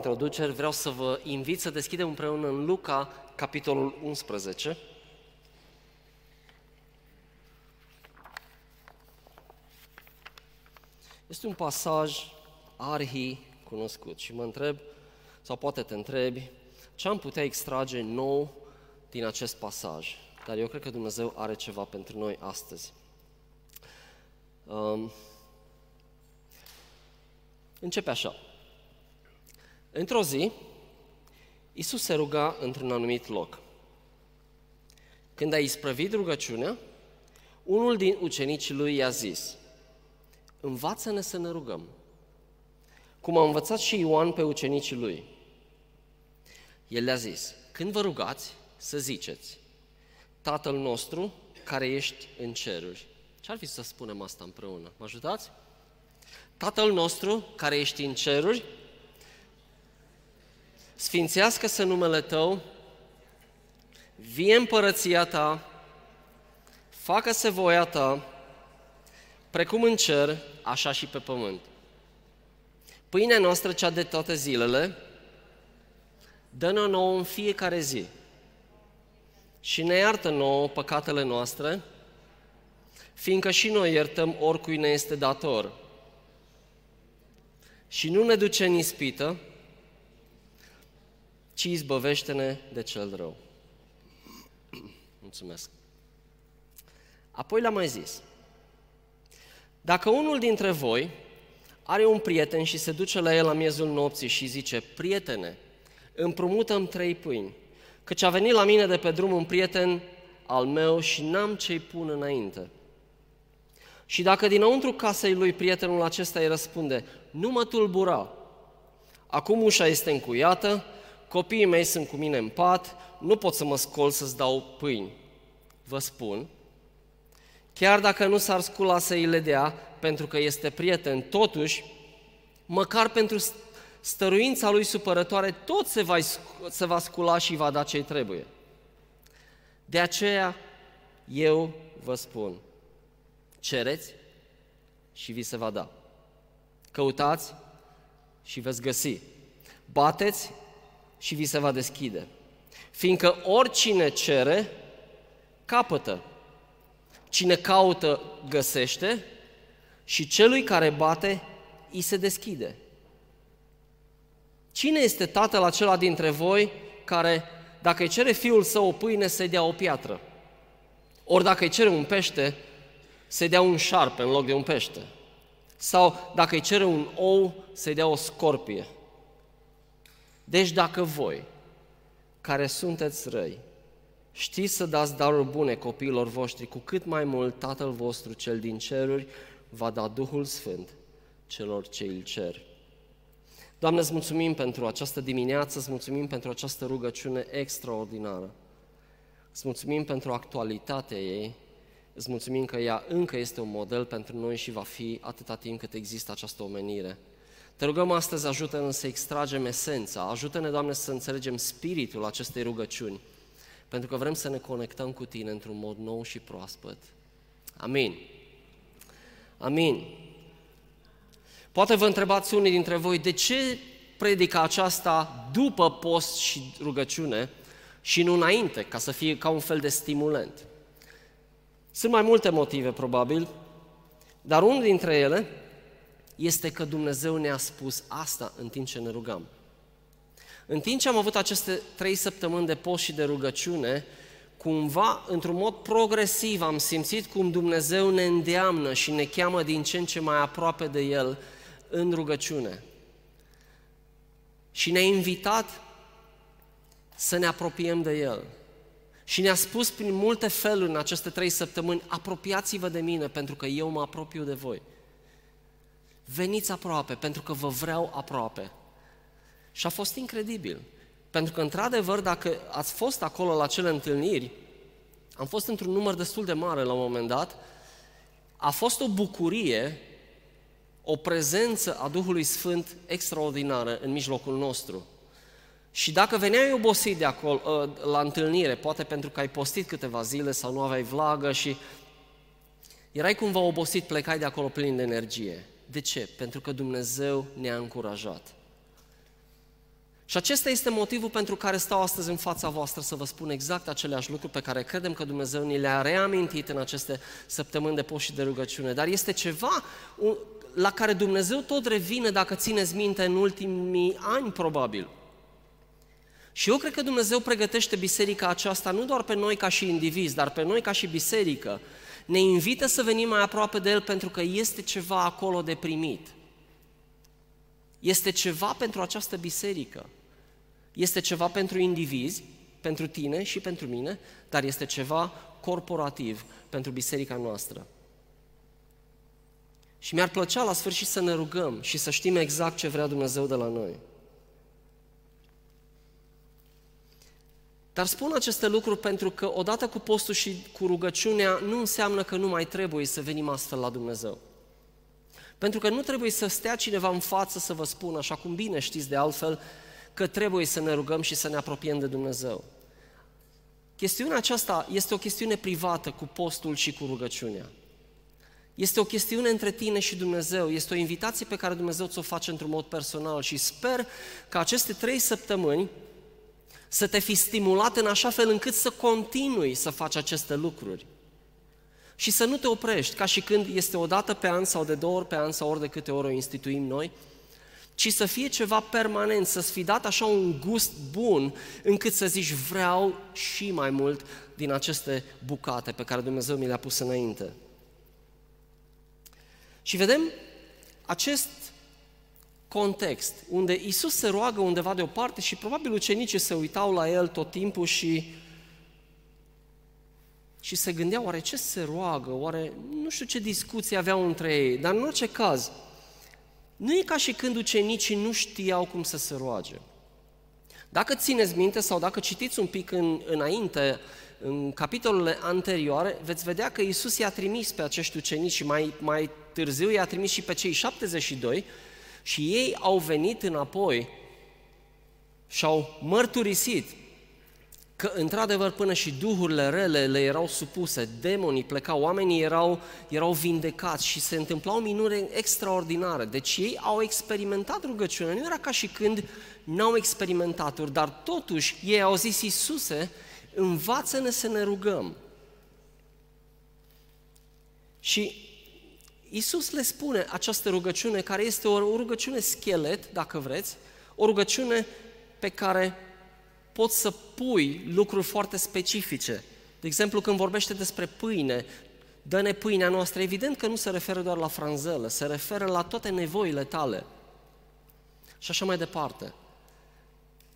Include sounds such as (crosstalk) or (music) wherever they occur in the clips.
introduceri, vreau să vă invit să deschidem împreună în Luca, capitolul 11. Este un pasaj arhi cunoscut și mă întreb, sau poate te întrebi, ce am putea extrage nou din acest pasaj? Dar eu cred că Dumnezeu are ceva pentru noi astăzi. Um, începe așa. Într-o zi, Isus se ruga într-un anumit loc. Când a isprăvit rugăciunea, unul din ucenicii lui i-a zis, învață-ne să ne rugăm, cum a învățat și Ioan pe ucenicii lui. El le-a zis, când vă rugați, să ziceți, Tatăl nostru care ești în ceruri. Ce-ar fi să spunem asta împreună? Mă ajutați? Tatăl nostru care ești în ceruri, sfințească-se numele Tău, vie împărăția Ta, facă-se voia Ta, precum în cer, așa și pe pământ. Pâinea noastră, cea de toate zilele, dă-ne nouă în fiecare zi și ne iartă nouă păcatele noastre, fiindcă și noi iertăm oricui ne este dator. Și nu ne duce în ispită, ci izbăvește-ne de cel rău. Mulțumesc. Apoi l-am mai zis, dacă unul dintre voi are un prieten și se duce la el la miezul nopții și zice, prietene, împrumutăm trei pâini, căci a venit la mine de pe drum un prieten al meu și n-am ce-i pun înainte. Și dacă dinăuntru casei lui prietenul acesta îi răspunde, nu mă tulbura, acum ușa este încuiată, copiii mei sunt cu mine în pat, nu pot să mă scol să-ți dau pâini. Vă spun, chiar dacă nu s-ar scula să îi le dea, pentru că este prieten, totuși, măcar pentru stăruința lui supărătoare, tot se va, se va scula și va da ce trebuie. De aceea, eu vă spun, cereți și vi se va da. Căutați și veți găsi. Bateți și vi se va deschide. Fiindcă oricine cere, capătă. Cine caută, găsește și celui care bate, îi se deschide. Cine este tatăl acela dintre voi care, dacă îi cere fiul său o pâine, să-i dea o piatră? Ori dacă îi cere un pește, să-i dea un șarpe în loc de un pește? Sau dacă îi cere un ou, să-i dea o scorpie? Deci dacă voi, care sunteți răi, știți să dați daruri bune copiilor voștri, cu cât mai mult Tatăl vostru cel din ceruri va da Duhul Sfânt celor ce îl cer. Doamne, îți mulțumim pentru această dimineață, îți mulțumim pentru această rugăciune extraordinară. Îți mulțumim pentru actualitatea ei, îți mulțumim că ea încă este un model pentru noi și va fi atâta timp cât există această omenire. Te rugăm astăzi, ajută-ne să extragem esența, ajută-ne, Doamne, să înțelegem spiritul acestei rugăciuni, pentru că vrem să ne conectăm cu Tine într-un mod nou și proaspăt. Amin. Amin. Poate vă întrebați unii dintre voi, de ce predica aceasta după post și rugăciune și nu înainte, ca să fie ca un fel de stimulant? Sunt mai multe motive, probabil, dar unul dintre ele este că Dumnezeu ne-a spus asta în timp ce ne rugăm. În timp ce am avut aceste trei săptămâni de post și de rugăciune, cumva, într-un mod progresiv, am simțit cum Dumnezeu ne îndeamnă și ne cheamă din ce în ce mai aproape de El în rugăciune. Și ne-a invitat să ne apropiem de El. Și ne-a spus prin multe feluri în aceste trei săptămâni, apropiați-vă de mine pentru că eu mă apropiu de voi. Veniți aproape pentru că vă vreau aproape. Și a fost incredibil. Pentru că, într-adevăr, dacă ați fost acolo la cele întâlniri, am fost într-un număr destul de mare la un moment dat, a fost o bucurie o prezență a Duhului Sfânt extraordinară în mijlocul nostru. Și dacă veneai obosit de acolo, ă, la întâlnire, poate pentru că ai postit câteva zile sau nu aveai vlagă și erai cumva obosit, plecai de acolo plin de energie. De ce? Pentru că Dumnezeu ne-a încurajat. Și acesta este motivul pentru care stau astăzi în fața voastră să vă spun exact aceleași lucruri pe care credem că Dumnezeu ni le-a reamintit în aceste săptămâni de post și de rugăciune. Dar este ceva la care Dumnezeu tot revine, dacă țineți minte, în ultimii ani probabil. Și eu cred că Dumnezeu pregătește biserica aceasta nu doar pe noi ca și indivizi, dar pe noi ca și biserică. Ne invită să venim mai aproape de El pentru că este ceva acolo de primit. Este ceva pentru această biserică. Este ceva pentru indivizi, pentru tine și pentru mine, dar este ceva corporativ pentru biserica noastră. Și mi-ar plăcea la sfârșit să ne rugăm și să știm exact ce vrea Dumnezeu de la noi. Dar spun aceste lucruri pentru că odată cu postul și cu rugăciunea nu înseamnă că nu mai trebuie să venim astfel la Dumnezeu. Pentru că nu trebuie să stea cineva în față să vă spună, așa cum bine știți de altfel, că trebuie să ne rugăm și să ne apropiem de Dumnezeu. Chestiunea aceasta este o chestiune privată cu postul și cu rugăciunea. Este o chestiune între tine și Dumnezeu, este o invitație pe care Dumnezeu ți-o face într-un mod personal și sper că aceste trei săptămâni să te fi stimulat în așa fel încât să continui să faci aceste lucruri. Și să nu te oprești, ca și când este o dată pe an sau de două ori pe an sau ori de câte ori o instituim noi, ci să fie ceva permanent, să-ți fi dat așa un gust bun încât să zici vreau și mai mult din aceste bucate pe care Dumnezeu mi le-a pus înainte. Și vedem acest context, unde Isus se roagă undeva deoparte și probabil ucenicii se uitau la el tot timpul și și se gândeau, oare ce se roagă, oare nu știu ce discuții aveau între ei, dar în orice caz, nu e ca și când ucenicii nu știau cum să se roage. Dacă țineți minte sau dacă citiți un pic în, înainte, în capitolele anterioare, veți vedea că Isus i-a trimis pe acești ucenici și mai, mai târziu i-a trimis și pe cei 72 și ei au venit înapoi și au mărturisit că într-adevăr până și duhurile rele le erau supuse, demonii plecau, oamenii erau, erau vindecați și se întâmplau minuni extraordinare. Deci ei au experimentat rugăciunea, nu era ca și când n-au experimentat-o, dar totuși ei au zis, Iisuse, învață-ne să ne rugăm. Și Iisus le spune această rugăciune, care este o rugăciune schelet, dacă vreți, o rugăciune pe care poți să pui lucruri foarte specifice. De exemplu, când vorbește despre pâine, dă-ne pâinea noastră, evident că nu se referă doar la franzelă, se referă la toate nevoile tale. Și așa mai departe.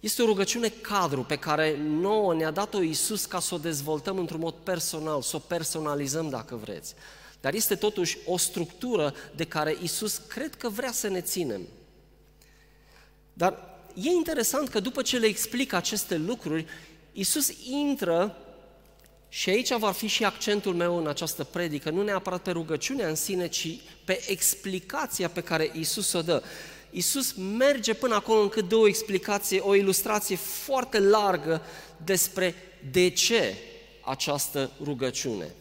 Este o rugăciune cadru pe care nouă ne-a dat-o Iisus ca să o dezvoltăm într-un mod personal, să o personalizăm dacă vreți. Dar este totuși o structură de care Iisus cred că vrea să ne ținem. Dar e interesant că după ce le explică aceste lucruri, Iisus intră și aici va fi și accentul meu în această predică, nu neapărat pe rugăciunea în sine, ci pe explicația pe care Iisus o dă. Iisus merge până acolo încât dă o explicație, o ilustrație foarte largă despre de ce această rugăciune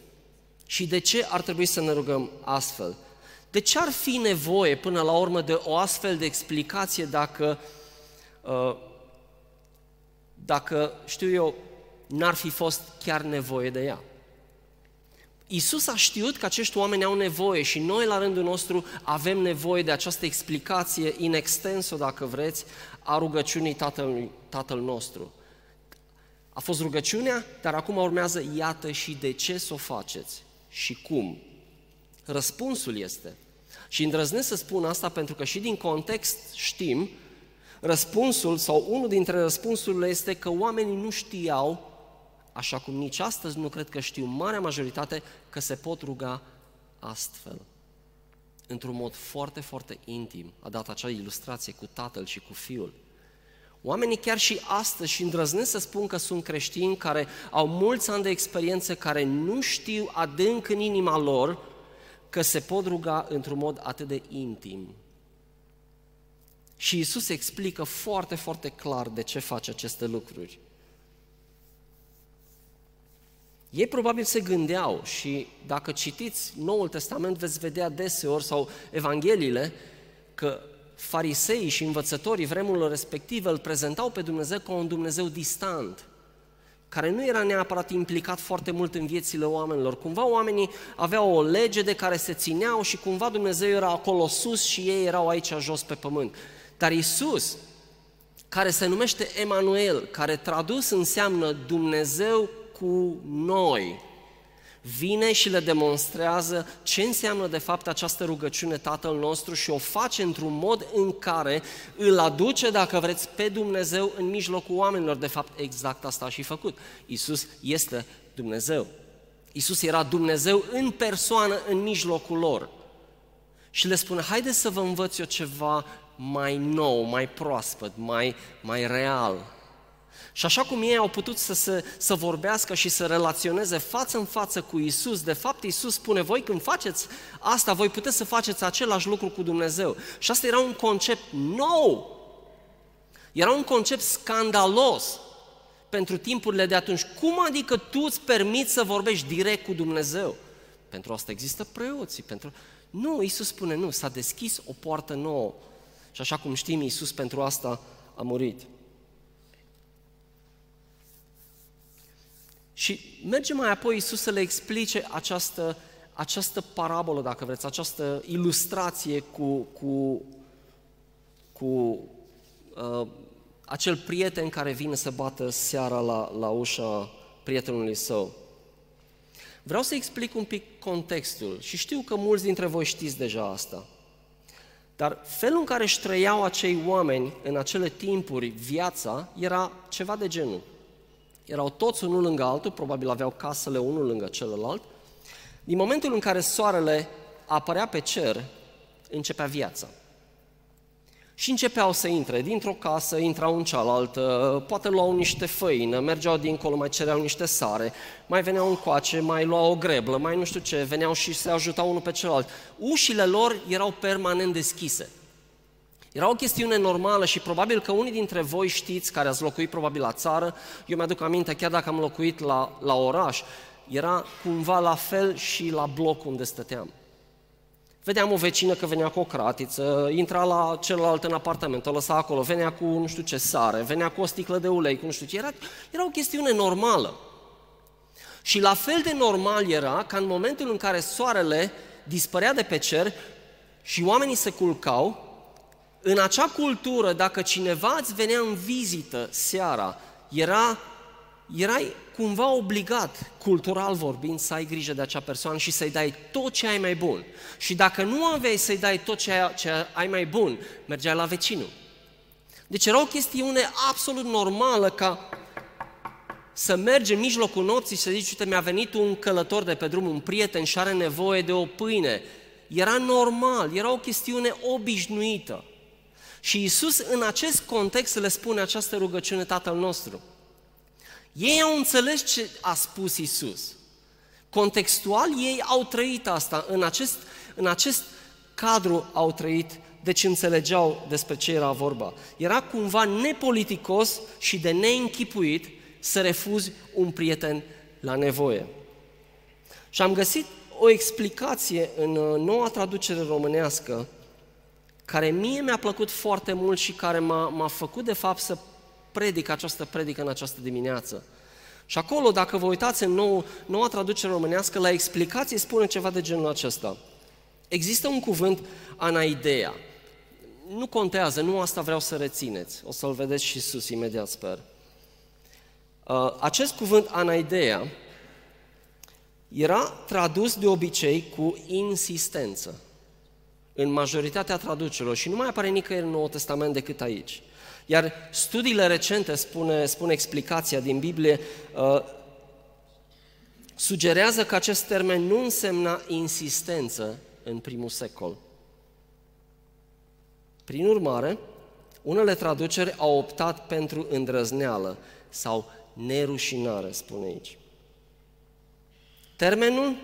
și de ce ar trebui să ne rugăm astfel. De ce ar fi nevoie până la urmă de o astfel de explicație dacă uh, Uh, dacă, știu eu, n-ar fi fost chiar nevoie de ea. Isus a știut că acești oameni au nevoie și noi la rândul nostru avem nevoie de această explicație in extenso, dacă vreți, a rugăciunii Tatălui, Tatăl nostru. A fost rugăciunea, dar acum urmează iată și de ce să o faceți și cum. Răspunsul este, și îndrăznesc să spun asta pentru că și din context știm Răspunsul sau unul dintre răspunsurile este că oamenii nu știau, așa cum nici astăzi nu cred că știu marea majoritate, că se pot ruga astfel. Într-un mod foarte, foarte intim a dat acea ilustrație cu tatăl și cu fiul. Oamenii chiar și astăzi și îndrăznesc să spun că sunt creștini care au mulți ani de experiență, care nu știu adânc în inima lor că se pot ruga într-un mod atât de intim și Isus explică foarte, foarte clar de ce face aceste lucruri. Ei probabil se gândeau și dacă citiți Noul Testament veți vedea deseori sau Evangheliile că fariseii și învățătorii vremurilor respective îl prezentau pe Dumnezeu ca un Dumnezeu distant, care nu era neapărat implicat foarte mult în viețile oamenilor. Cumva oamenii aveau o lege de care se țineau și cumva Dumnezeu era acolo sus și ei erau aici jos pe pământ. Dar Isus, care se numește Emanuel, care tradus înseamnă Dumnezeu cu noi, vine și le demonstrează ce înseamnă de fapt această rugăciune Tatăl nostru și o face într-un mod în care îl aduce, dacă vreți, pe Dumnezeu în mijlocul oamenilor. De fapt, exact asta a și făcut. Isus este Dumnezeu. Isus era Dumnezeu în persoană în mijlocul lor. Și le spune, haideți să vă învăț eu ceva mai nou, mai proaspăt, mai, mai real. Și așa cum ei au putut să, să, să vorbească și să relaționeze față în față cu Isus, de fapt Isus spune, voi când faceți asta, voi puteți să faceți același lucru cu Dumnezeu. Și asta era un concept nou. Era un concept scandalos pentru timpurile de atunci. Cum adică tu îți permiți să vorbești direct cu Dumnezeu? Pentru asta există preoții. Pentru... Nu, Isus spune, nu, s-a deschis o poartă nouă. Și așa cum știm, Isus pentru asta a murit. Și merge mai apoi Iisus să le explice această, această parabolă, dacă vreți, această ilustrație cu, cu, cu uh, acel prieten care vine să bată seara la, la ușa prietenului său. Vreau să explic un pic contextul și știu că mulți dintre voi știți deja asta. Dar felul în care își trăiau acei oameni în acele timpuri viața era ceva de genul. Erau toți unul lângă altul, probabil aveau casele unul lângă celălalt. Din momentul în care soarele apărea pe cer, începea viața. Și începeau să intre dintr-o casă, intrau în cealaltă, poate luau niște făină, mergeau dincolo, mai cereau niște sare, mai veneau în coace, mai luau o greblă, mai nu știu ce, veneau și se ajutau unul pe celălalt. Ușile lor erau permanent deschise. Era o chestiune normală și probabil că unii dintre voi știți, care ați locuit probabil la țară, eu mi-aduc aminte, chiar dacă am locuit la, la oraș, era cumva la fel și la bloc unde stăteam. Vedeam o vecină că venea cu o cratiță, intra la celălalt în apartament, o lăsa acolo, venea cu nu știu ce sare, venea cu o sticlă de ulei, cu nu știu ce. Era, era o chestiune normală. Și la fel de normal era ca în momentul în care soarele dispărea de pe cer și oamenii se culcau, în acea cultură, dacă cineva îți venea în vizită seara, era, erai cumva obligat, cultural vorbind, să ai grijă de acea persoană și să-i dai tot ce ai mai bun. Și dacă nu aveai să-i dai tot ce ai, ce ai mai bun, mergeai la vecinul. Deci era o chestiune absolut normală ca să mergi în mijlocul nopții și să zici, uite, mi-a venit un călător de pe drum, un prieten și are nevoie de o pâine. Era normal, era o chestiune obișnuită. Și Isus în acest context le spune această rugăciune Tatăl nostru. Ei au înțeles ce a spus Isus. Contextual ei au trăit asta, în acest, în acest cadru au trăit, deci înțelegeau despre ce era vorba. Era cumva nepoliticos și de neînchipuit să refuzi un prieten la nevoie. Și am găsit o explicație în uh, noua traducere românească care mie mi-a plăcut foarte mult și care m-a, m-a făcut de fapt să predic această predică în această dimineață. Și acolo, dacă vă uitați în nou, noua traducere românească, la explicație spune ceva de genul acesta. Există un cuvânt, anaideea. Nu contează, nu asta vreau să rețineți. O să-l vedeți și sus imediat, sper. Uh, acest cuvânt, anaideea, era tradus de obicei cu insistență în majoritatea traducerilor și nu mai apare nicăieri în Noul Testament decât aici. Iar studiile recente, spune, spune explicația din Biblie, uh, sugerează că acest termen nu însemna insistență în primul secol. Prin urmare, unele traduceri au optat pentru îndrăzneală sau nerușinare, spune aici. Termenul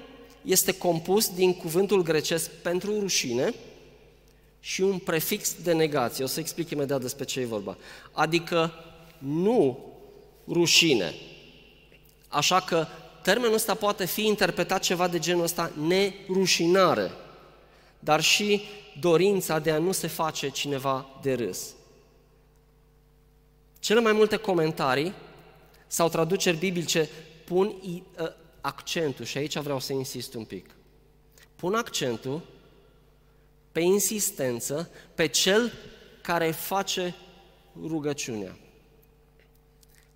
este compus din cuvântul grecesc pentru rușine și un prefix de negație. O să explic imediat despre ce e vorba. Adică nu rușine. Așa că termenul ăsta poate fi interpretat ceva de genul ăsta nerușinare. dar și dorința de a nu se face cineva de râs. Cele mai multe comentarii sau traduceri biblice pun ă, accentul, și aici vreau să insist un pic, pun accentul pe insistență, pe cel care face rugăciunea.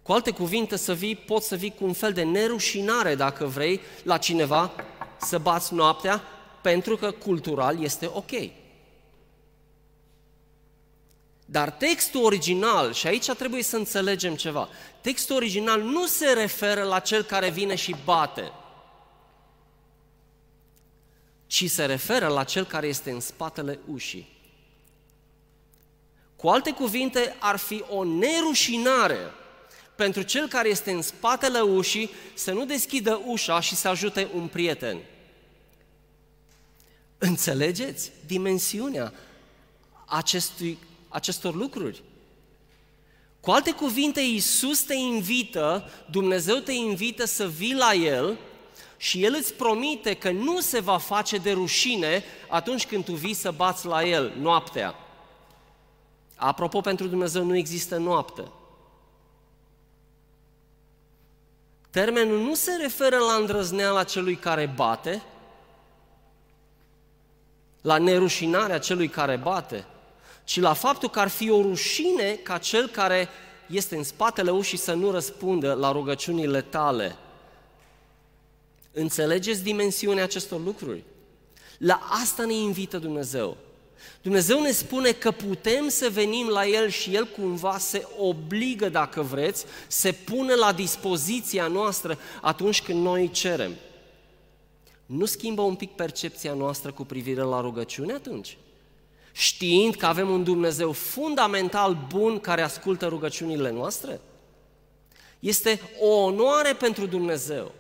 Cu alte cuvinte, să vii, poți să vii cu un fel de nerușinare, dacă vrei, la cineva, să bați noaptea, pentru că cultural este ok. Dar textul original, și aici trebuie să înțelegem ceva, textul original nu se referă la cel care vine și bate, ci se referă la cel care este în spatele ușii. Cu alte cuvinte, ar fi o nerușinare pentru cel care este în spatele ușii să nu deschidă ușa și să ajute un prieten. Înțelegeți dimensiunea acestui, acestor lucruri? Cu alte cuvinte, Iisus te invită, Dumnezeu te invită să vii la El și El îți promite că nu se va face de rușine atunci când tu vii să bați la El noaptea. Apropo, pentru Dumnezeu nu există noapte. Termenul nu se referă la îndrăzneala celui care bate, la nerușinarea celui care bate, ci la faptul că ar fi o rușine ca cel care este în spatele ușii să nu răspundă la rugăciunile tale. Înțelegeți dimensiunea acestor lucruri? La asta ne invită Dumnezeu. Dumnezeu ne spune că putem să venim la El și El cumva se obligă, dacă vreți, se pune la dispoziția noastră atunci când noi îi cerem. Nu schimbă un pic percepția noastră cu privire la rugăciune atunci? Știind că avem un Dumnezeu fundamental bun care ascultă rugăciunile noastre? Este o onoare pentru Dumnezeu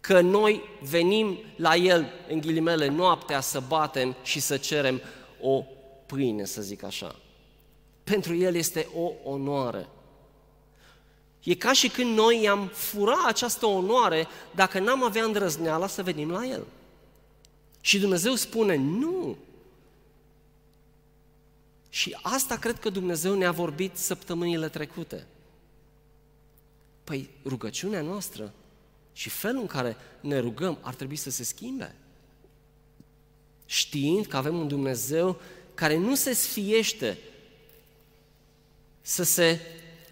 că noi venim la El, în ghilimele, noaptea să batem și să cerem o pâine, să zic așa. Pentru El este o onoare. E ca și când noi i-am fura această onoare dacă n-am avea îndrăzneala să venim la El. Și Dumnezeu spune, nu. Și asta cred că Dumnezeu ne-a vorbit săptămânile trecute. Păi rugăciunea noastră și felul în care ne rugăm ar trebui să se schimbe. Știind că avem un Dumnezeu care nu se sfiește să se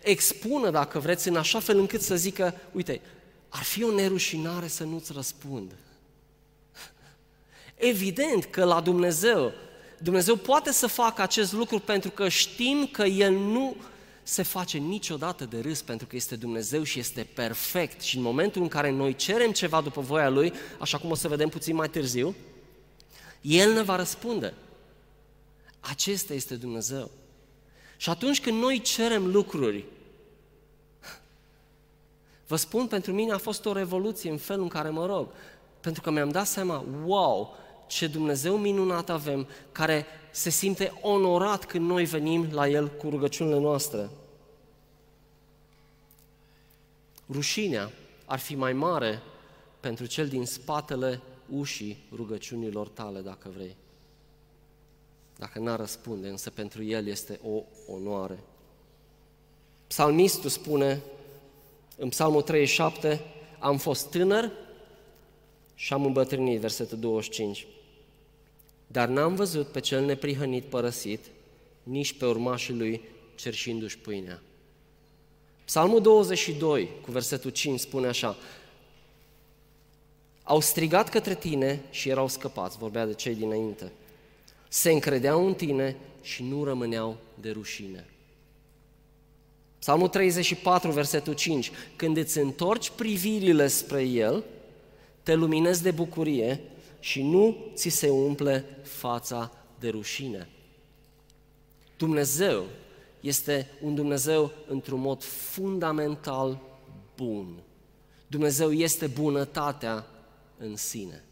expună, dacă vreți, în așa fel încât să zică, uite, ar fi o nerușinare să nu-ți răspund. Evident că la Dumnezeu, Dumnezeu poate să facă acest lucru pentru că știm că El nu se face niciodată de râs pentru că este Dumnezeu și este perfect și în momentul în care noi cerem ceva după voia Lui, așa cum o să vedem puțin mai târziu, El ne va răspunde. Acesta este Dumnezeu. Și atunci când noi cerem lucruri, vă spun, pentru mine a fost o revoluție în felul în care mă rog, pentru că mi-am dat seama, wow, ce Dumnezeu minunat avem, care se simte onorat când noi venim la El cu rugăciunile noastre. Rușinea ar fi mai mare pentru cel din spatele ușii rugăciunilor tale, dacă vrei. Dacă n-ar răspunde, însă pentru el este o onoare. Psalmistul spune în Psalmul 37, am fost tânăr și am îmbătrânit, versetul 25. Dar n-am văzut pe cel neprihănit părăsit, nici pe urmașii lui cerșindu-și pâinea. Psalmul 22, cu versetul 5, spune așa, Au strigat către tine și erau scăpați, vorbea de cei dinainte. Se încredeau în tine și nu rămâneau de rușine. Psalmul 34, versetul 5, Când îți întorci privirile spre El, te luminezi de bucurie și nu ți se umple fața de rușine. Dumnezeu este un Dumnezeu într-un mod fundamental bun. Dumnezeu este bunătatea în sine.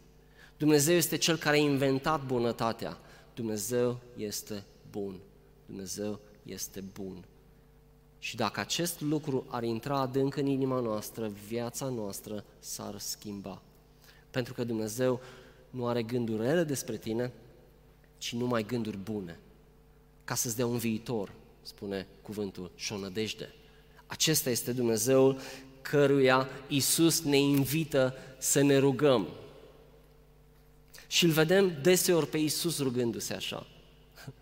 Dumnezeu este Cel care a inventat bunătatea. Dumnezeu este bun. Dumnezeu este bun. Și dacă acest lucru ar intra adânc în inima noastră, viața noastră s-ar schimba. Pentru că Dumnezeu nu are gânduri rele despre tine, ci numai gânduri bune, ca să-ți dea un viitor, spune cuvântul, și o nădejde. Acesta este Dumnezeul căruia Isus ne invită să ne rugăm. Și îl vedem deseori pe Isus rugându-se așa. (laughs)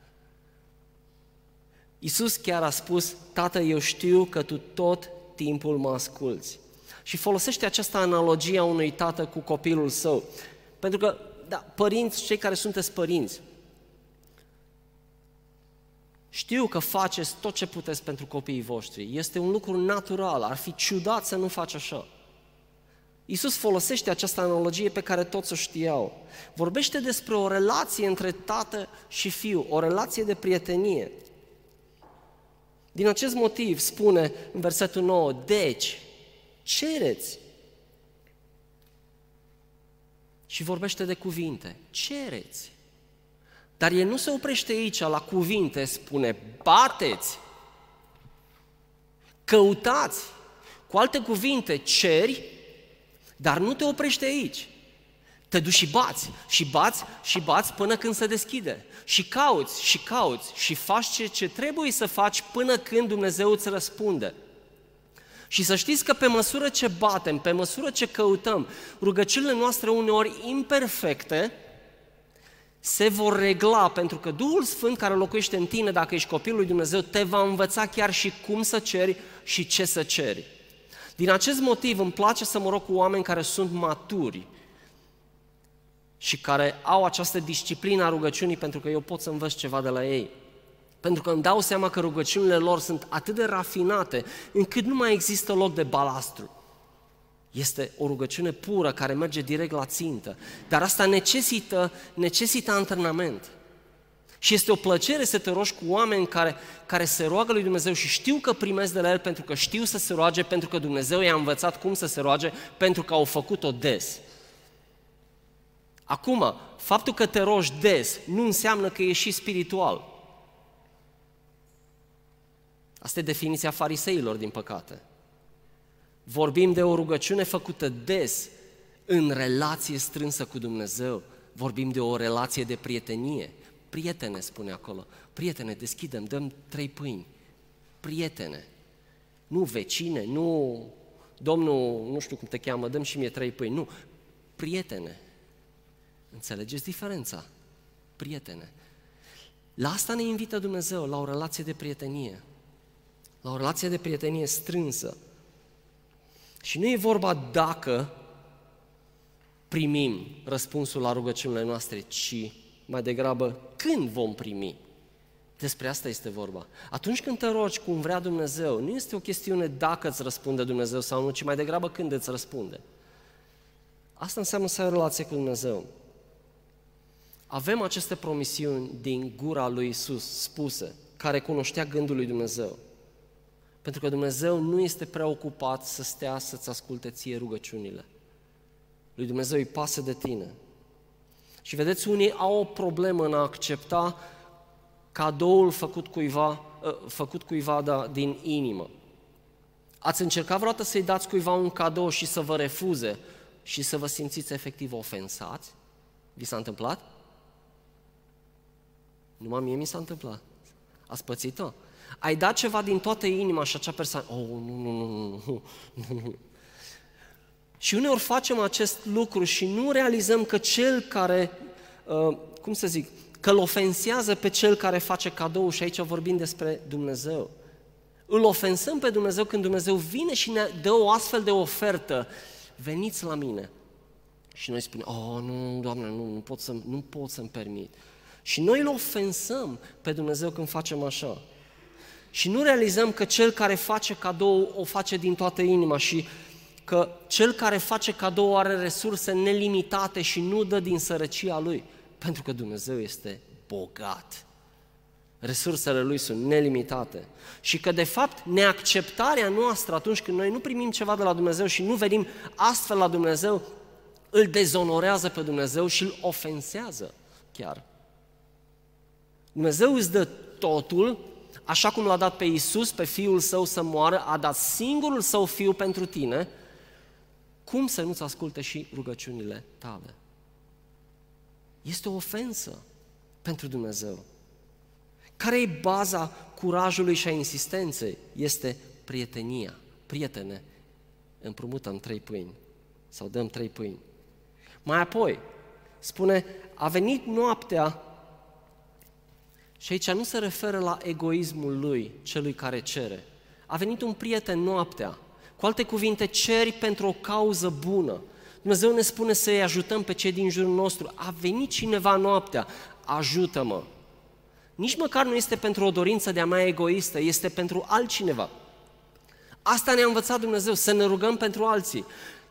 Isus chiar a spus, Tată, eu știu că Tu tot timpul mă asculți. Și folosește această analogie a unui tată cu copilul său. Pentru că, da, părinți, cei care sunteți părinți, știu că faceți tot ce puteți pentru copiii voștri. Este un lucru natural, ar fi ciudat să nu faci așa. Iisus folosește această analogie pe care toți o știau. Vorbește despre o relație între tată și fiu, o relație de prietenie. Din acest motiv spune în versetul 9, deci, cereți. Și vorbește de cuvinte, cereți. Dar el nu se oprește aici la cuvinte, spune, bateți, căutați. Cu alte cuvinte, ceri, dar nu te oprește aici. Te duci și bați, și bați, și bați până când se deschide. Și cauți, și cauți, și faci ce, ce trebuie să faci până când Dumnezeu îți răspunde. Și să știți că pe măsură ce batem, pe măsură ce căutăm, rugăciunile noastre uneori imperfecte, se vor regla, pentru că Duhul Sfânt care locuiește în tine, dacă ești copilul lui Dumnezeu, te va învăța chiar și cum să ceri și ce să ceri. Din acest motiv îmi place să mă rog cu oameni care sunt maturi și care au această disciplină a rugăciunii pentru că eu pot să învăț ceva de la ei. Pentru că îmi dau seama că rugăciunile lor sunt atât de rafinate încât nu mai există loc de balastru. Este o rugăciune pură care merge direct la țintă. Dar asta necesită, necesită antrenament. Și este o plăcere să te rogi cu oameni care, care se roagă lui Dumnezeu și știu că primesc de la El pentru că știu să se roage, pentru că Dumnezeu i-a învățat cum să se roage, pentru că au făcut-o des. Acum, faptul că te rogi des nu înseamnă că ești și spiritual. Asta e definiția fariseilor, din păcate. Vorbim de o rugăciune făcută des, în relație strânsă cu Dumnezeu. Vorbim de o relație de prietenie. Prietene, spune acolo. Prietene, deschidem, dăm trei pâini. Prietene. Nu vecine, nu domnul, nu știu cum te cheamă, dăm și mie trei pâini. Nu, prietene. Înțelegeți diferența? Prietene. La asta ne invită Dumnezeu, la o relație de prietenie. La o relație de prietenie strânsă. Și nu e vorba dacă primim răspunsul la rugăciunile noastre, ci mai degrabă când vom primi. Despre asta este vorba. Atunci când te rogi cum vrea Dumnezeu, nu este o chestiune dacă îți răspunde Dumnezeu sau nu, ci mai degrabă când îți răspunde. Asta înseamnă să ai o relație cu Dumnezeu. Avem aceste promisiuni din gura lui Isus spuse, care cunoștea gândul lui Dumnezeu. Pentru că Dumnezeu nu este preocupat să stea să-ți asculte ție rugăciunile. Lui Dumnezeu îi pasă de tine. Și vedeți, unii au o problemă în a accepta cadoul făcut cuiva, ă, făcut cuiva da, din inimă. Ați încercat vreodată să-i dați cuiva un cadou și să vă refuze și să vă simțiți efectiv ofensați? Vi s-a întâmplat? Numai mie mi s-a întâmplat. Ați pățit-o? Ai dat ceva din toată inima și acea persoană, oh, nu, nu, nu, nu, nu, nu, nu. Și uneori facem acest lucru și nu realizăm că cel care, uh, cum să zic, că îl ofensează pe cel care face cadou și aici vorbim despre Dumnezeu. Îl ofensăm pe Dumnezeu când Dumnezeu vine și ne dă o astfel de ofertă. Veniți la mine. Și noi spunem, oh, nu, Doamne, nu, nu pot, să, nu pot să-mi permit. Și noi îl ofensăm pe Dumnezeu când facem așa. Și nu realizăm că cel care face cadou o face din toată inima și că cel care face cadou are resurse nelimitate și nu dă din sărăcia lui, pentru că Dumnezeu este bogat. Resursele lui sunt nelimitate. Și că, de fapt, neacceptarea noastră atunci când noi nu primim ceva de la Dumnezeu și nu venim astfel la Dumnezeu, îl dezonorează pe Dumnezeu și îl ofensează chiar. Dumnezeu îți dă totul, așa cum l-a dat pe Isus, pe Fiul Său să moară, a dat singurul Său Fiu pentru tine, cum să nu-ți asculte și rugăciunile tale? este o ofensă pentru Dumnezeu. Care e baza curajului și a insistenței? Este prietenia. Prietene, împrumutăm trei pâini sau dăm trei pâini. Mai apoi, spune, a venit noaptea și aici nu se referă la egoismul lui, celui care cere. A venit un prieten noaptea. Cu alte cuvinte, ceri pentru o cauză bună. Dumnezeu ne spune să-i ajutăm pe cei din jurul nostru. A venit cineva noaptea, ajută-mă. Nici măcar nu este pentru o dorință de-a mea egoistă, este pentru altcineva. Asta ne-a învățat Dumnezeu, să ne rugăm pentru alții.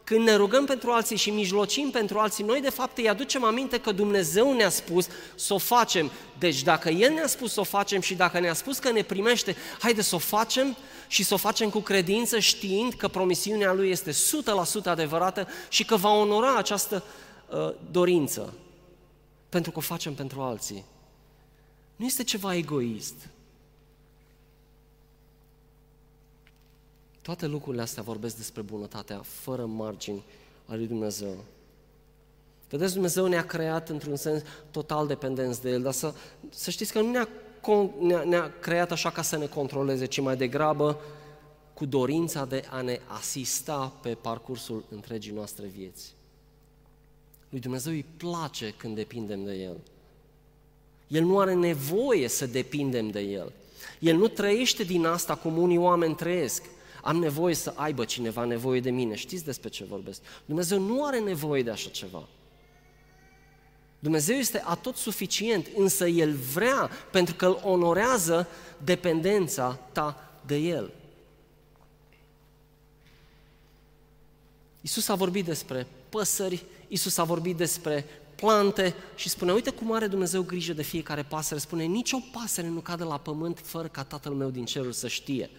Când ne rugăm pentru alții și mijlocim pentru alții, noi de fapt îi aducem aminte că Dumnezeu ne-a spus să o facem. Deci dacă El ne-a spus să o facem și dacă ne-a spus că ne primește, haide să o facem și să o facem cu credință știind că promisiunea Lui este 100% adevărată și că va onora această uh, dorință. Pentru că o facem pentru alții. Nu este ceva egoist. Toate lucrurile astea vorbesc despre bunătatea fără margini a lui Dumnezeu. Vedeți, Dumnezeu ne-a creat într-un sens total dependenți de El, dar să, să știți că nu ne-a, ne-a, ne-a creat așa ca să ne controleze, ci mai degrabă cu dorința de a ne asista pe parcursul întregii noastre vieți. Lui Dumnezeu îi place când depindem de El. El nu are nevoie să depindem de El. El nu trăiește din asta cum unii oameni trăiesc. Am nevoie să aibă cineva nevoie de mine. Știți despre ce vorbesc? Dumnezeu nu are nevoie de așa ceva. Dumnezeu este atot suficient, însă El vrea, pentru că îl onorează dependența ta de El. Isus a vorbit despre păsări, Isus a vorbit despre plante și spune, uite cum are Dumnezeu grijă de fiecare pasăre. Spune, nicio pasăre nu cade la pământ fără ca Tatăl meu din cerul să știe.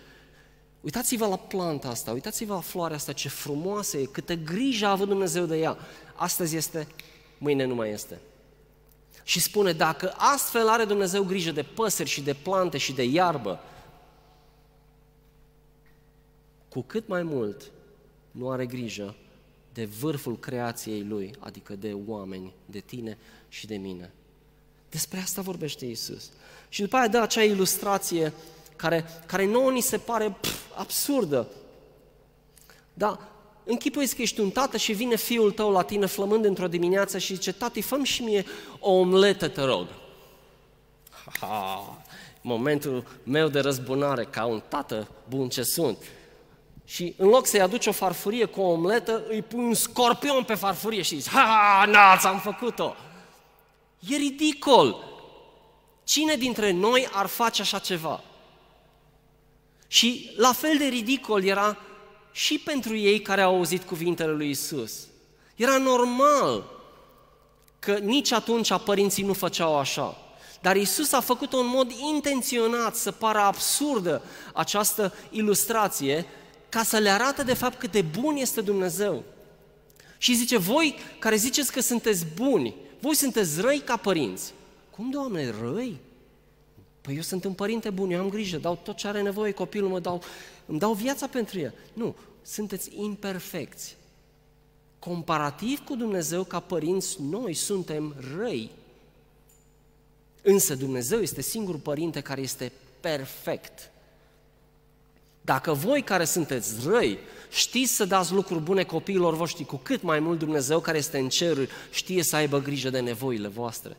Uitați-vă la planta asta, uitați-vă la floarea asta, ce frumoasă e, câtă grijă a avut Dumnezeu de ea. Astăzi este, mâine nu mai este. Și spune, dacă astfel are Dumnezeu grijă de păsări și de plante și de iarbă, cu cât mai mult nu are grijă de vârful creației Lui, adică de oameni, de tine și de mine. Despre asta vorbește Isus. Și după aia dă acea ilustrație care, care nouă ni se pare pf, absurdă. Da, închipuiți că ești un tată și vine fiul tău la tine flămând într-o dimineață și zice, tati, fă și mie o omletă, te rog. Ha, momentul meu de răzbunare ca un tată bun ce sunt. Și în loc să-i aduci o farfurie cu o omletă, îi pui un scorpion pe farfurie și zici, ha, na, ți-am făcut-o. E ridicol. Cine dintre noi ar face așa ceva? Și la fel de ridicol era și pentru ei care au auzit cuvintele lui Isus. Era normal că nici atunci părinții nu făceau așa. Dar Isus a făcut-o în mod intenționat să pară absurdă această ilustrație ca să le arate de fapt cât de bun este Dumnezeu. Și zice, voi care ziceți că sunteți buni, voi sunteți răi ca părinți. Cum, Doamne, răi? Păi eu sunt un părinte bun, eu am grijă, dau tot ce are nevoie copilul, mă dau, îmi dau viața pentru el. Nu, sunteți imperfecți. Comparativ cu Dumnezeu, ca părinți, noi suntem răi. Însă Dumnezeu este singurul părinte care este perfect. Dacă voi care sunteți răi știți să dați lucruri bune copiilor voștri, cu cât mai mult Dumnezeu care este în cer știe să aibă grijă de nevoile voastre.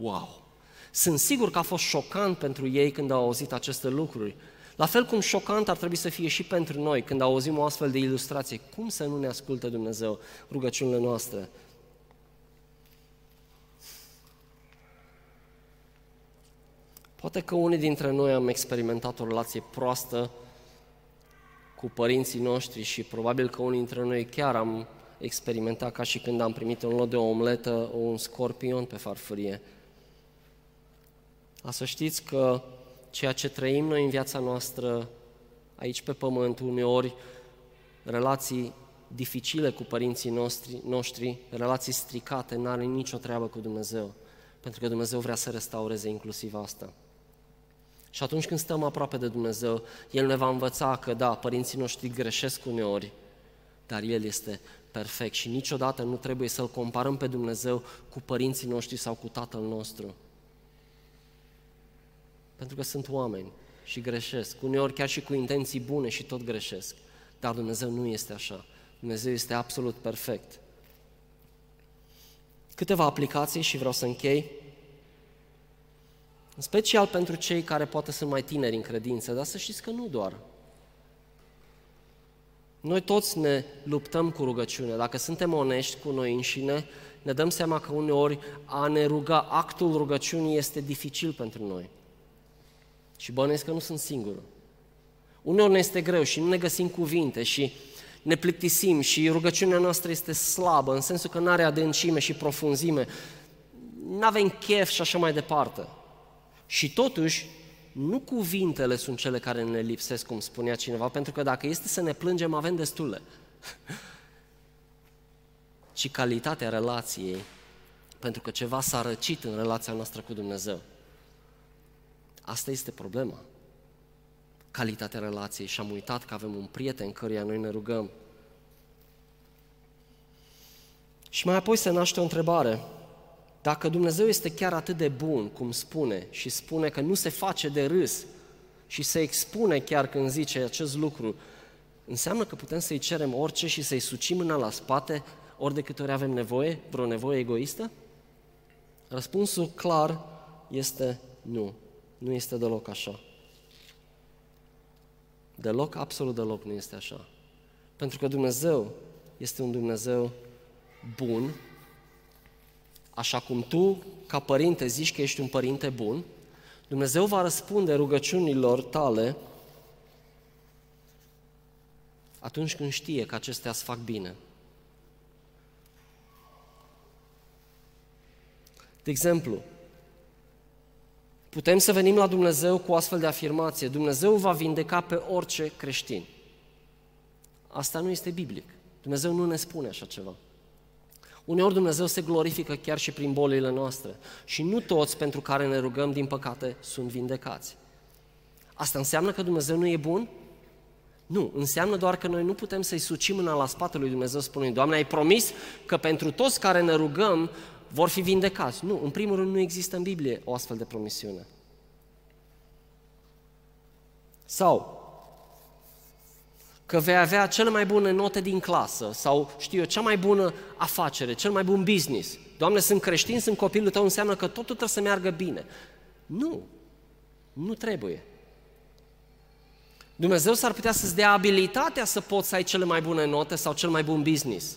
Wow! Sunt sigur că a fost șocant pentru ei când au auzit aceste lucruri. La fel cum șocant ar trebui să fie și pentru noi când auzim o astfel de ilustrație. Cum să nu ne asculte Dumnezeu rugăciunile noastre? Poate că unii dintre noi am experimentat o relație proastă cu părinții noștri și probabil că unii dintre noi chiar am experimentat ca și când am primit în loc de o omletă un scorpion pe farfurie. A să știți că ceea ce trăim noi în viața noastră aici pe pământ, uneori relații dificile cu părinții noștri, noștri relații stricate, nu are nicio treabă cu Dumnezeu, pentru că Dumnezeu vrea să restaureze inclusiv asta. Și atunci când stăm aproape de Dumnezeu, El ne va învăța că, da, părinții noștri greșesc uneori, dar El este perfect și niciodată nu trebuie să-L comparăm pe Dumnezeu cu părinții noștri sau cu Tatăl nostru. Pentru că sunt oameni și greșesc, uneori chiar și cu intenții bune și tot greșesc. Dar Dumnezeu nu este așa. Dumnezeu este absolut perfect. Câteva aplicații și vreau să închei. În special pentru cei care poate sunt mai tineri în credință, dar să știți că nu doar. Noi toți ne luptăm cu rugăciune. Dacă suntem onești cu noi înșine, ne dăm seama că uneori a ne ruga, actul rugăciunii este dificil pentru noi. Și bănesc că nu sunt singur. Uneori ne este greu și nu ne găsim cuvinte și ne plictisim și rugăciunea noastră este slabă, în sensul că nu are adâncime și profunzime, nu avem chef și așa mai departe. Și totuși, nu cuvintele sunt cele care ne lipsesc, cum spunea cineva, pentru că dacă este să ne plângem, avem destule. (laughs) ci calitatea relației, pentru că ceva s-a răcit în relația noastră cu Dumnezeu. Asta este problema. Calitatea relației și am uitat că avem un prieten căruia noi ne rugăm. Și mai apoi se naște o întrebare. Dacă Dumnezeu este chiar atât de bun, cum spune, și spune că nu se face de râs și se expune chiar când zice acest lucru, înseamnă că putem să-i cerem orice și să-i sucim mâna la spate ori de câte ori avem nevoie, vreo nevoie egoistă? Răspunsul clar este nu. Nu este deloc așa. Deloc, absolut deloc nu este așa. Pentru că Dumnezeu este un Dumnezeu bun, așa cum tu, ca părinte, zici că ești un părinte bun, Dumnezeu va răspunde rugăciunilor tale atunci când știe că acestea îți fac bine. De exemplu, putem să venim la Dumnezeu cu o astfel de afirmație. Dumnezeu va vindeca pe orice creștin. Asta nu este biblic. Dumnezeu nu ne spune așa ceva. Uneori Dumnezeu se glorifică chiar și prin bolile noastre. Și nu toți pentru care ne rugăm, din păcate, sunt vindecați. Asta înseamnă că Dumnezeu nu e bun? Nu, înseamnă doar că noi nu putem să-i sucim mâna la spatele lui Dumnezeu spunând, Doamne, ai promis că pentru toți care ne rugăm vor fi vindecați. Nu, în primul rând nu există în Biblie o astfel de promisiune. Sau că vei avea cele mai bune note din clasă sau, știu eu, cea mai bună afacere, cel mai bun business. Doamne, sunt creștin, sunt copilul tău, înseamnă că totul trebuie să meargă bine. Nu, nu trebuie. Dumnezeu s-ar putea să-ți dea abilitatea să poți să ai cele mai bune note sau cel mai bun business.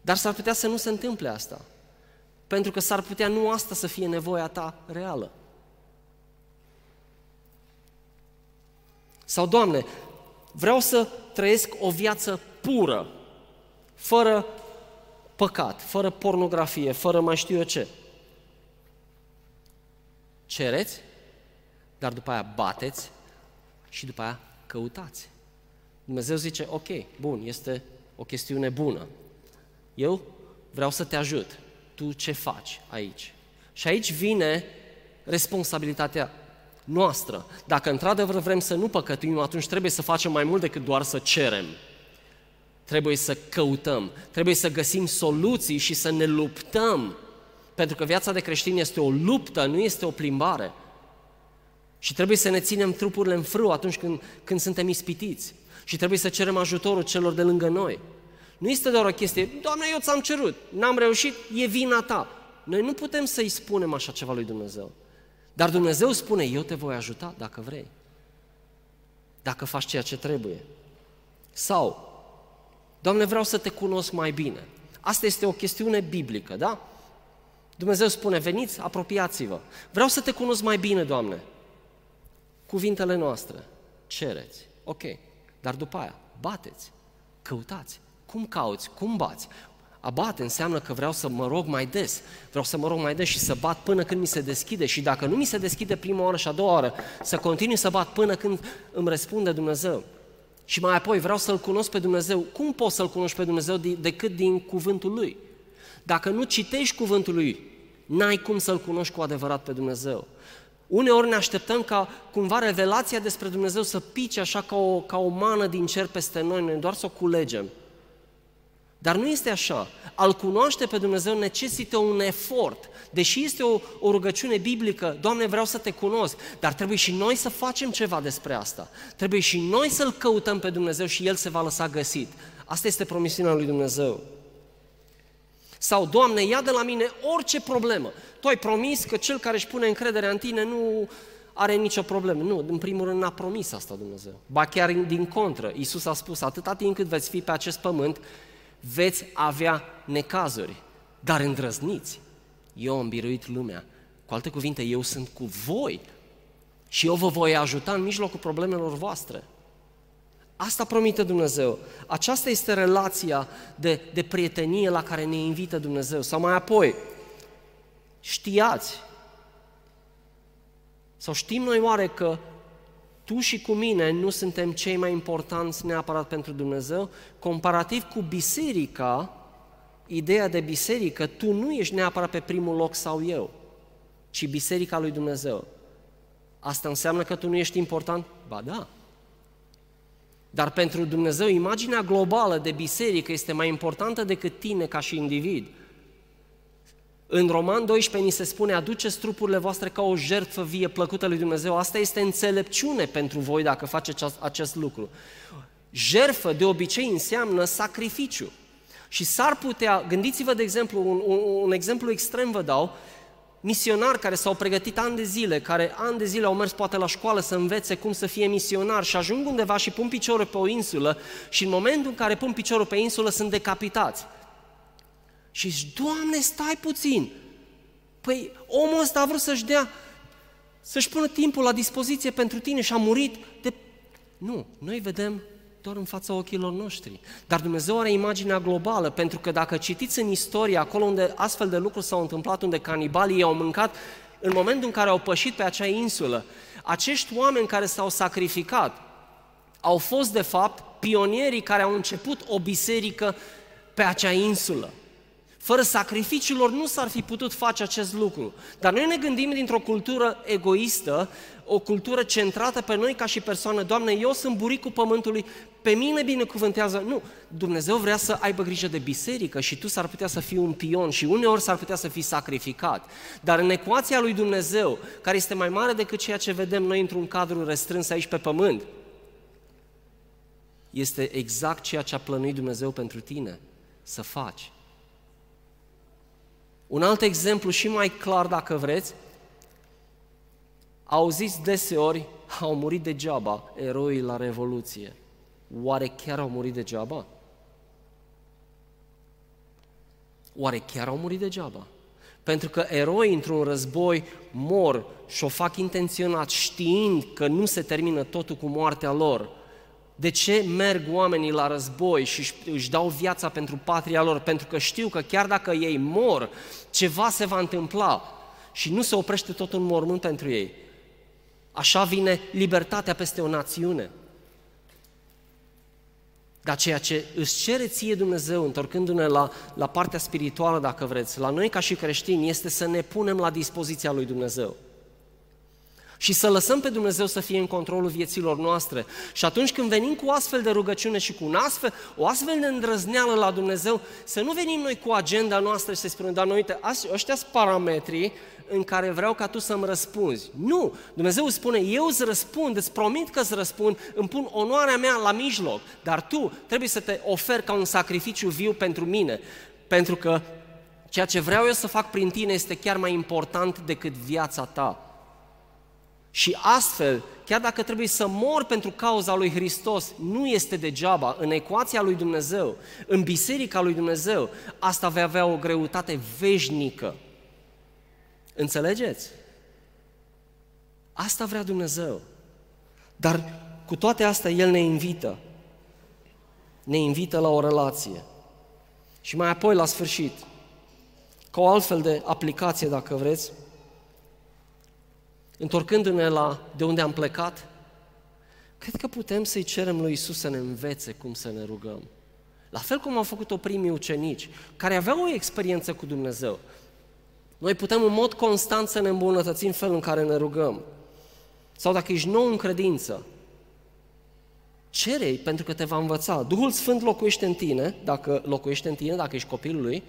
Dar s-ar putea să nu se întâmple asta. Pentru că s-ar putea nu asta să fie nevoia ta reală. Sau, Doamne, vreau să trăiesc o viață pură, fără păcat, fără pornografie, fără mai știu eu ce. Cereți, dar după aia bateți și după aia căutați. Dumnezeu zice, ok, bun, este o chestiune bună. Eu vreau să te ajut tu ce faci aici. Și aici vine responsabilitatea noastră. Dacă într-adevăr vrem să nu păcătuim, atunci trebuie să facem mai mult decât doar să cerem. Trebuie să căutăm, trebuie să găsim soluții și să ne luptăm. Pentru că viața de creștin este o luptă, nu este o plimbare. Și trebuie să ne ținem trupurile în frâu atunci când, când suntem ispitiți. Și trebuie să cerem ajutorul celor de lângă noi. Nu este doar o chestie, Doamne, eu ți-am cerut, n-am reușit, e vina ta. Noi nu putem să-i spunem așa ceva lui Dumnezeu. Dar Dumnezeu spune, eu te voi ajuta dacă vrei. Dacă faci ceea ce trebuie. Sau, Doamne, vreau să te cunosc mai bine. Asta este o chestiune biblică, da? Dumnezeu spune, veniți, apropiați-vă. Vreau să te cunosc mai bine, Doamne. Cuvintele noastre, cereți, ok, dar după aia, bateți, căutați, cum cauți? Cum bați? A bate înseamnă că vreau să mă rog mai des, vreau să mă rog mai des și să bat până când mi se deschide și dacă nu mi se deschide prima oară și a doua oară, să continui să bat până când îmi răspunde Dumnezeu. Și mai apoi vreau să-L cunosc pe Dumnezeu. Cum poți să-L cunoști pe Dumnezeu decât din cuvântul Lui? Dacă nu citești cuvântul Lui, n-ai cum să-L cunoști cu adevărat pe Dumnezeu. Uneori ne așteptăm ca cumva revelația despre Dumnezeu să pice așa ca o, ca o mană din cer peste noi, noi doar să o culegem. Dar nu este așa. Al cunoaște pe Dumnezeu necesită un efort. Deși este o, o rugăciune biblică, Doamne, vreau să te cunosc, dar trebuie și noi să facem ceva despre asta. Trebuie și noi să-L căutăm pe Dumnezeu și El se va lăsa găsit. Asta este promisiunea lui Dumnezeu. Sau, Doamne, ia de la mine orice problemă. Tu ai promis că cel care își pune încrederea în tine nu are nicio problemă. Nu, în primul rând n-a promis asta Dumnezeu. Ba chiar din contră, Iisus a spus, atâta timp cât veți fi pe acest pământ, veți avea necazuri, dar îndrăzniți. Eu am biruit lumea. Cu alte cuvinte, eu sunt cu voi și eu vă voi ajuta în mijlocul problemelor voastre. Asta promite Dumnezeu. Aceasta este relația de, de prietenie la care ne invită Dumnezeu. Sau mai apoi, știați, sau știm noi oare că tu și cu mine nu suntem cei mai importanți neapărat pentru Dumnezeu? Comparativ cu biserica, ideea de biserică, tu nu ești neapărat pe primul loc sau eu, ci biserica lui Dumnezeu. Asta înseamnă că tu nu ești important? Ba da. Dar pentru Dumnezeu, imaginea globală de biserică este mai importantă decât tine ca și individ. În Roman 12 ni se spune, aduceți trupurile voastre ca o jertfă vie plăcută lui Dumnezeu. Asta este înțelepciune pentru voi dacă faceți acest lucru. Jertfă de obicei înseamnă sacrificiu. Și s-ar putea, gândiți-vă de exemplu, un, un, un exemplu extrem vă dau, misionari care s-au pregătit ani de zile, care ani de zile au mers poate la școală să învețe cum să fie misionar și ajung undeva și pun piciorul pe o insulă și în momentul în care pun piciorul pe insulă sunt decapitați. Și zici, Doamne, stai puțin! Păi omul ăsta a vrut să-și dea, să-și pună timpul la dispoziție pentru tine și a murit de... Nu, noi vedem doar în fața ochilor noștri. Dar Dumnezeu are imaginea globală, pentru că dacă citiți în istorie, acolo unde astfel de lucruri s-au întâmplat, unde canibalii au mâncat, în momentul în care au pășit pe acea insulă, acești oameni care s-au sacrificat au fost, de fapt, pionierii care au început o biserică pe acea insulă. Fără sacrificiul lor nu s-ar fi putut face acest lucru. Dar noi ne gândim dintr-o cultură egoistă, o cultură centrată pe noi ca și persoană. Doamne, eu sunt buricul pământului, pe mine binecuvântează. Nu, Dumnezeu vrea să aibă grijă de biserică și tu s-ar putea să fii un pion și uneori s-ar putea să fii sacrificat. Dar în ecuația lui Dumnezeu, care este mai mare decât ceea ce vedem noi într-un cadru restrâns aici pe pământ, este exact ceea ce a plănuit Dumnezeu pentru tine să faci. Un alt exemplu și mai clar, dacă vreți, auziți deseori, au murit degeaba eroii la Revoluție. Oare chiar au murit degeaba? Oare chiar au murit degeaba? Pentru că eroi într-un război mor și o fac intenționat, știind că nu se termină totul cu moartea lor, de ce merg oamenii la război și își dau viața pentru patria lor? Pentru că știu că chiar dacă ei mor, ceva se va întâmpla și nu se oprește tot în mormânt pentru ei. Așa vine libertatea peste o națiune. Dar ceea ce îți cere ție Dumnezeu, întorcându-ne la, la partea spirituală, dacă vreți, la noi ca și creștini, este să ne punem la dispoziția lui Dumnezeu și să lăsăm pe Dumnezeu să fie în controlul vieților noastre. Și atunci când venim cu astfel de rugăciune și cu un astfel, o astfel de îndrăzneală la Dumnezeu, să nu venim noi cu agenda noastră și să spunem, dar noi, uite, ăștia sunt parametrii în care vreau ca tu să-mi răspunzi. Nu! Dumnezeu îți spune, eu îți răspund, îți promit că îți răspund, îmi pun onoarea mea la mijloc, dar tu trebuie să te oferi ca un sacrificiu viu pentru mine, pentru că ceea ce vreau eu să fac prin tine este chiar mai important decât viața ta. Și astfel, chiar dacă trebuie să mor pentru cauza lui Hristos, nu este degeaba. În ecuația lui Dumnezeu, în biserica lui Dumnezeu, asta va avea o greutate veșnică. Înțelegeți? Asta vrea Dumnezeu. Dar cu toate astea, El ne invită. Ne invită la o relație. Și mai apoi, la sfârșit, ca o altfel de aplicație, dacă vreți, întorcându-ne la de unde am plecat, cred că putem să-i cerem lui Isus să ne învețe cum să ne rugăm. La fel cum au făcut-o primii ucenici, care aveau o experiență cu Dumnezeu. Noi putem în mod constant să ne îmbunătățim felul în care ne rugăm. Sau dacă ești nou în credință, Cere-i pentru că te va învăța. Duhul Sfânt locuiește în tine, dacă locuiește în tine, dacă ești copilul lui,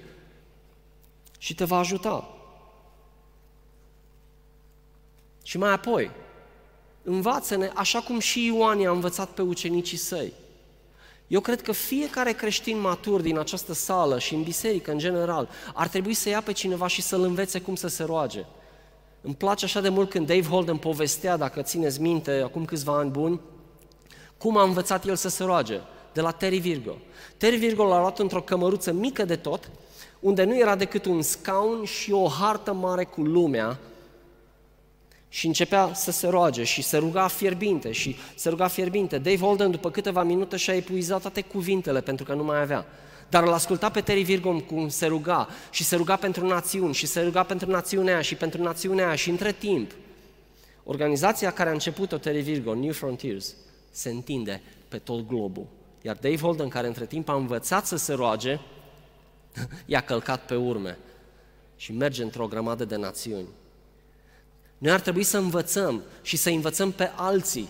și te va ajuta. Și mai apoi, învață-ne așa cum și Ioan i-a învățat pe ucenicii săi. Eu cred că fiecare creștin matur din această sală și în biserică în general ar trebui să ia pe cineva și să-l învețe cum să se roage. Îmi place așa de mult când Dave Holden povestea, dacă țineți minte, acum câțiva ani buni, cum a învățat el să se roage, de la Terry Virgo. Terry Virgo l-a luat într-o cămăruță mică de tot, unde nu era decât un scaun și o hartă mare cu lumea și începea să se roage și se ruga fierbinte și se ruga fierbinte. Dave Holden după câteva minute și-a epuizat toate cuvintele pentru că nu mai avea. Dar îl asculta pe Terry Virgom cum se ruga și se ruga pentru națiuni și se ruga pentru națiunea aia și pentru națiunea aia și între timp organizația care a început-o Terry Virgo, New Frontiers, se întinde pe tot globul. Iar Dave Holden, care între timp a învățat să se roage, (laughs) i-a călcat pe urme și merge într-o grămadă de națiuni. Noi ar trebui să învățăm și să învățăm pe alții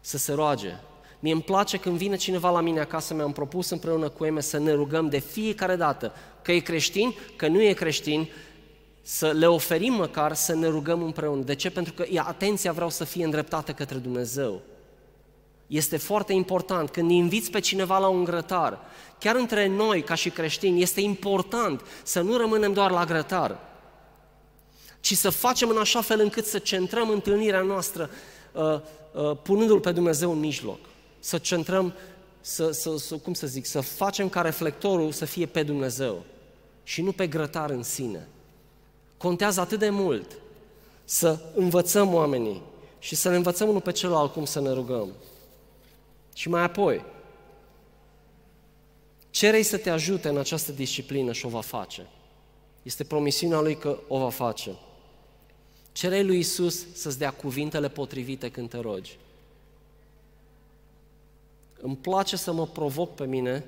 să se roage. Mie îmi place când vine cineva la mine acasă, mi-am propus împreună cu Eme să ne rugăm de fiecare dată, că e creștin, că nu e creștin, să le oferim măcar să ne rugăm împreună. De ce? Pentru că atenția vreau să fie îndreptată către Dumnezeu. Este foarte important când inviți pe cineva la un grătar, chiar între noi ca și creștini, este important să nu rămânem doar la grătar, ci să facem în așa fel încât să centrăm întâlnirea noastră uh, uh, punându-L pe Dumnezeu în mijloc. Să centrăm, să, să, să, cum să zic, să facem ca reflectorul să fie pe Dumnezeu și nu pe grătar în sine. Contează atât de mult să învățăm oamenii și să ne învățăm unul pe celălalt cum să ne rugăm. Și mai apoi, cerei să te ajute în această disciplină și o va face. Este promisiunea lui că o va face. Cerei lui Isus să-ți dea cuvintele potrivite când te rogi. Îmi place să mă provoc pe mine,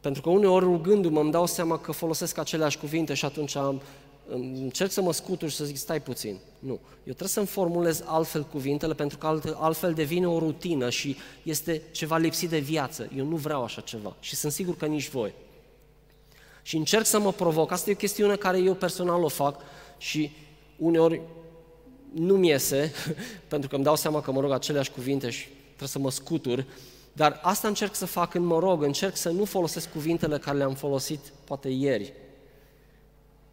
pentru că uneori rugându-mă îmi dau seama că folosesc aceleași cuvinte și atunci am, încerc să mă scutur și să zic stai puțin. Nu, eu trebuie să-mi formulez altfel cuvintele pentru că altfel devine o rutină și este ceva lipsit de viață. Eu nu vreau așa ceva și sunt sigur că nici voi. Și încerc să mă provoc. Asta e o chestiune care eu personal o fac și uneori nu-mi iese, (laughs) pentru că îmi dau seama că mă rog aceleași cuvinte și trebuie să mă scutur, dar asta încerc să fac când mă rog, încerc să nu folosesc cuvintele care le-am folosit poate ieri.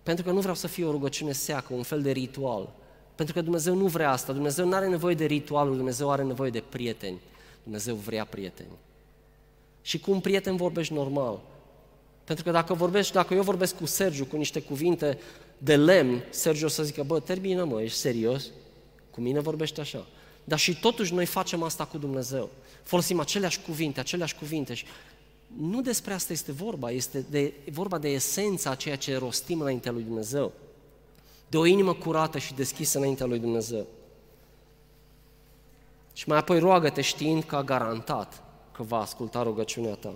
Pentru că nu vreau să fie o rugăciune seacă, un fel de ritual. Pentru că Dumnezeu nu vrea asta, Dumnezeu nu are nevoie de ritualuri, Dumnezeu are nevoie de prieteni. Dumnezeu vrea prieteni. Și cu un prieten vorbești normal. Pentru că dacă vorbești, dacă eu vorbesc cu Sergiu cu niște cuvinte de lemn, Sergiu o să zică, bă, termină mă, ești serios? Cu mine vorbește așa. Dar și totuși noi facem asta cu Dumnezeu. Folosim aceleași cuvinte, aceleași cuvinte și nu despre asta este vorba, este de, vorba de esența a ceea ce rostim înaintea lui Dumnezeu. De o inimă curată și deschisă înaintea lui Dumnezeu. Și mai apoi roagă-te știind că a garantat că va asculta rugăciunea ta.